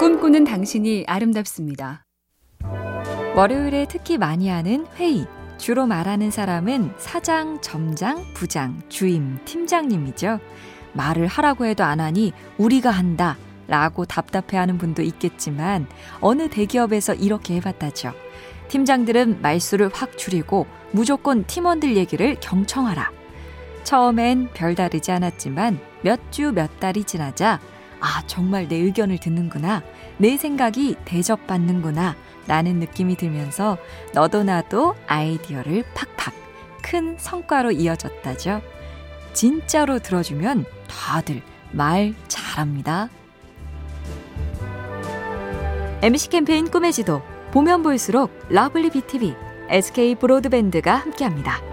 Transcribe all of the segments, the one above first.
꿈꾸는 당신이 아름답습니다. 월요일에 특히 많이 하는 회의. 주로 말하는 사람은 사장, 점장, 부장, 주임, 팀장님이죠. 말을 하라고 해도 안 하니 우리가 한다. 라고 답답해 하는 분도 있겠지만 어느 대기업에서 이렇게 해봤다죠. 팀장들은 말수를 확 줄이고 무조건 팀원들 얘기를 경청하라. 처음엔 별다르지 않았지만 몇 주몇 달이 지나자 아, 정말 내 의견을 듣는구나. 내 생각이 대접받는구나. 라는 느낌이 들면서 너도 나도 아이디어를 팍팍 큰 성과로 이어졌다죠. 진짜로 들어주면 다들 말 잘합니다. MC 캠페인 꿈의 지도 보면 볼수록 lovely BTV, SK 브로드밴드가 함께합니다.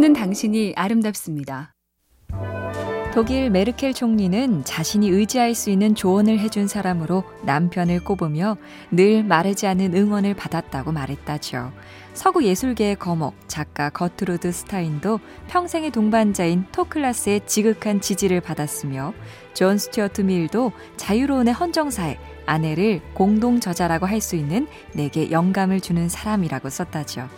꿈꾸는 당신이 아름답습니다. 독일 메르켈 총리는 자신이 의지할 수 있는 조언을 해준 사람으로 남편을 꼽으며 늘 마르지 않는 응원을 받았다고 말했다죠. 서구 예술계의 거목 작가 거트루드 스타인도 평생의 동반자인 토클라스의 지극한 지지를 받았으며 존 스튜어트 밀도 자유론의 헌정사에 아내를 공동 저자라고 할 수 있는 내게 영감을 주는 사람이라고 썼다죠.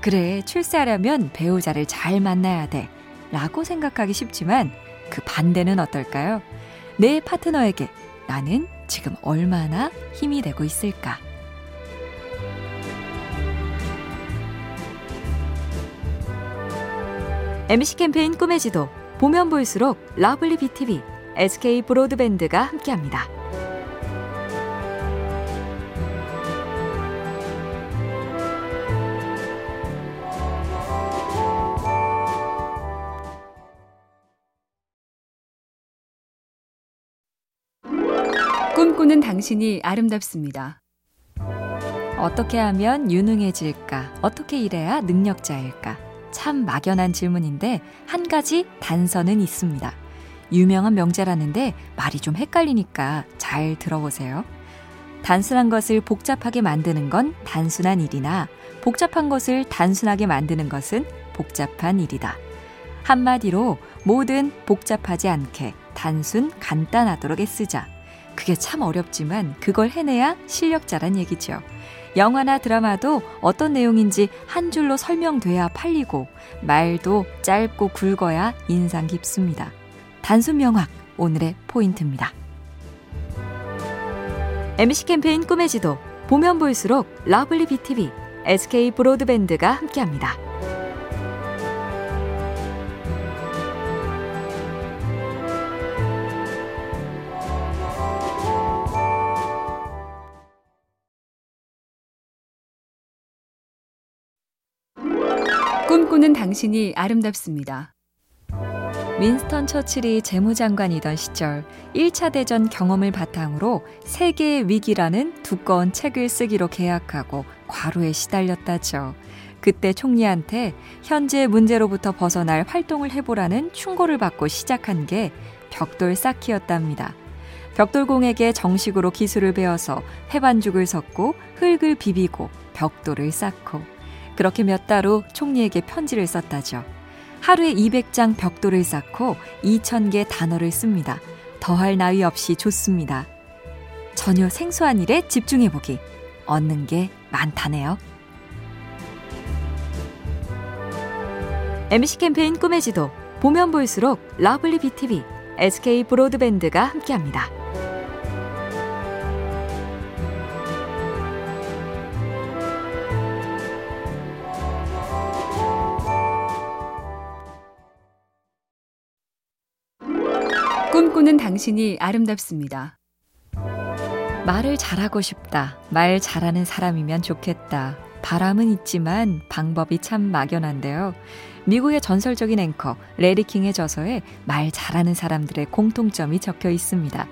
그래, 출세하려면 배우자를 잘 만나야 돼. 라고 생각하기 쉽지만 그 반대는 어떨까요? 내 파트너에게 나는 지금 얼마나 힘이 되고 있을까? MC 캠페인 꿈의 지도 보면 볼수록 lovely BTV, SK 브로드밴드가 함께합니다. 꿈꾸는 당신이 아름답습니다. 어떻게 하면 유능해질까? 어떻게 일해야 능력자일까? 참 막연한 질문인데 한 가지 단서는 있습니다. 유명한 명제라는데 말이 좀 헷갈리니까 잘 들어보세요. 단순한 것을 복잡하게 만드는 건 단순한 일이나 복잡한 것을 단순하게 만드는 것은 복잡한 일이다. 한마디로 뭐든 복잡하지 않게 단순 간단하도록 애쓰자. 그게 참 어렵지만 그걸 해내야 실력자란 얘기죠. 영화나 드라마도 어떤 내용인지 한 줄로 설명돼야 팔리고 말도 짧고 굵어야 인상 깊습니다. 단순 명확 오늘의 포인트입니다. MC 캠페인 꿈의 지도 보면 볼수록 lovely BTV, SK 브로드밴드가 함께합니다. 꿈꾸는 당신이 아름답습니다. 윈스턴 처칠이 재무장관이던 시절 1차 대전 경험을 바탕으로 세계의 위기라는 두꺼운 책을 쓰기로 계약하고 과로에 시달렸다죠. 그때 총리한테 현재 문제로부터 벗어날 활동을 해보라는 충고를 받고 시작한 게 벽돌 쌓기였답니다. 벽돌공에게 정식으로 기술을 배워서 해반죽을 섞고 흙을 비비고 벽돌을 쌓고 그렇게 몇 달 후 총리에게 편지를 썼다죠. 하루에 200장 벽돌을 쌓고 2,000개 단어를 씁니다. 더할 나위 없이 좋습니다. 전혀 생소한 일에 집중해보기. 얻는 게 많다네요. MC 캠페인 꿈의 지도. 보면 볼수록 lovely BTV, SK 브로드밴드가 함께합니다. 꿈꾸는 당신이 아름답습니다. 말을 잘하고 싶다. 말 잘하는 사람이면 좋겠다. 바람은 있지만 방법이 참 막연한데요. 미국의 전설적인 앵커 레리 킹의 저서에 말 잘하는 사람들의 공통점이 적혀 있습니다.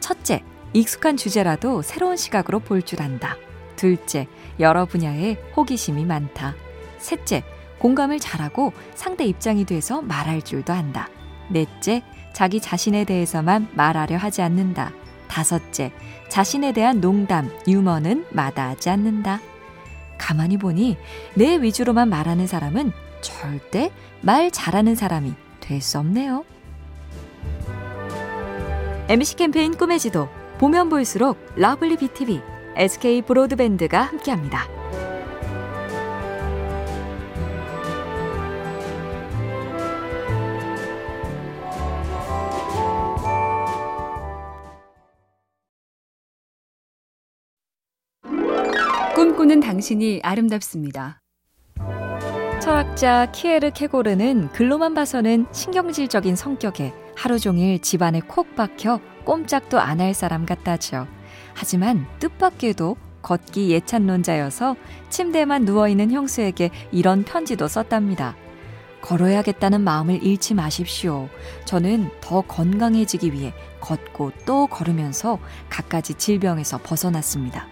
첫째, 익숙한 주제라도 새로운 시각으로 볼 줄 안다. 둘째, 여러 분야에 호기심이 많다. 셋째, 공감을 잘하고 상대 입장이 돼서 말할 줄도 안다. 넷째, 자기 자신에 대해서만 말하려 하지 않는다. 다섯째, 자신에 대한 농담, 유머는 마다하지 않는다. 가만히 보니 내 위주로만 말하는 사람은 절대 말 잘하는 사람이 될 수 없네요. MC 캠페인 꿈의 지도 보면 볼수록 lovely BTV, SK 브로드밴드가 함께합니다. 꿈꾸는 당신이 아름답습니다. 철학자 키에르 케고르는 글로만 봐서는 신경질적인 성격에 하루 종일 집안에 콕 박혀 꼼짝도 안 할 사람 같다죠. 하지만 뜻밖에도 걷기 예찬론자여서 침대에만 누워있는 형수에게 이런 편지도 썼답니다. 걸어야겠다는 마음을 잃지 마십시오. 저는 더 건강해지기 위해 걷고 또 걸으면서 갖가지 질병에서 벗어났습니다.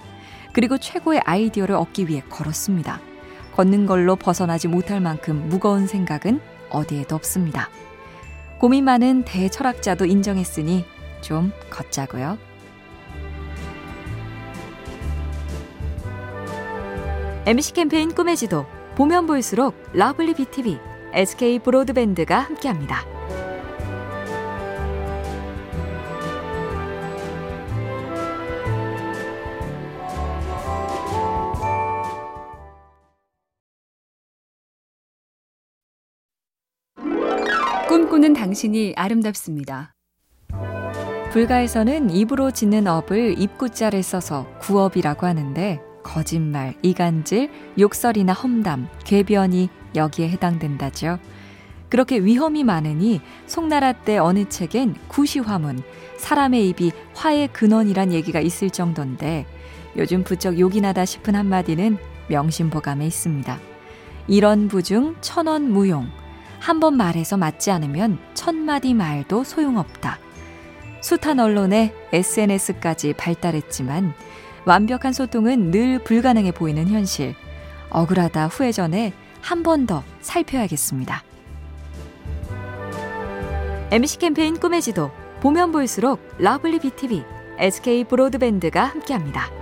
그리고 최고의 아이디어를 얻기 위해 걸었습니다. 걷는 걸로 벗어나지 못할 만큼 무거운 생각은 어디에도 없습니다. 고민 많은 대철학자도 인정했으니 좀 걷자고요. MC 캠페인 꿈의 지도 보면 볼수록 lovely BTV, SK 브로드밴드가 함께합니다. 꿈꾸는 당신이 아름답습니다. 불가에서는 입으로 짓는 업을 입구자를 써서 구업이라고 하는데 거짓말, 이간질, 욕설이나 험담, 궤변이 여기에 해당된다죠. 그렇게 위험이 많으니 송나라 때 어느 책엔 구시화문, 사람의 입이 화의 근원이란 얘기가 있을 정도인데 요즘 부쩍 욕이 나다 싶은 한마디는 명심보감에 있습니다. 일언 부중 천언 무용, 한 번 말해서 맞지 않으면 천마디 말도 소용없다. 숱한 언론에 SNS까지 발달했지만 완벽한 소통은 늘 불가능해 보이는 현실. 억울하다 후회 전에 한 번 더 살펴야겠습니다. MC 캠페인 꿈의 지도 보면 볼수록 lovely BTV, SK 브로드밴드가 함께합니다.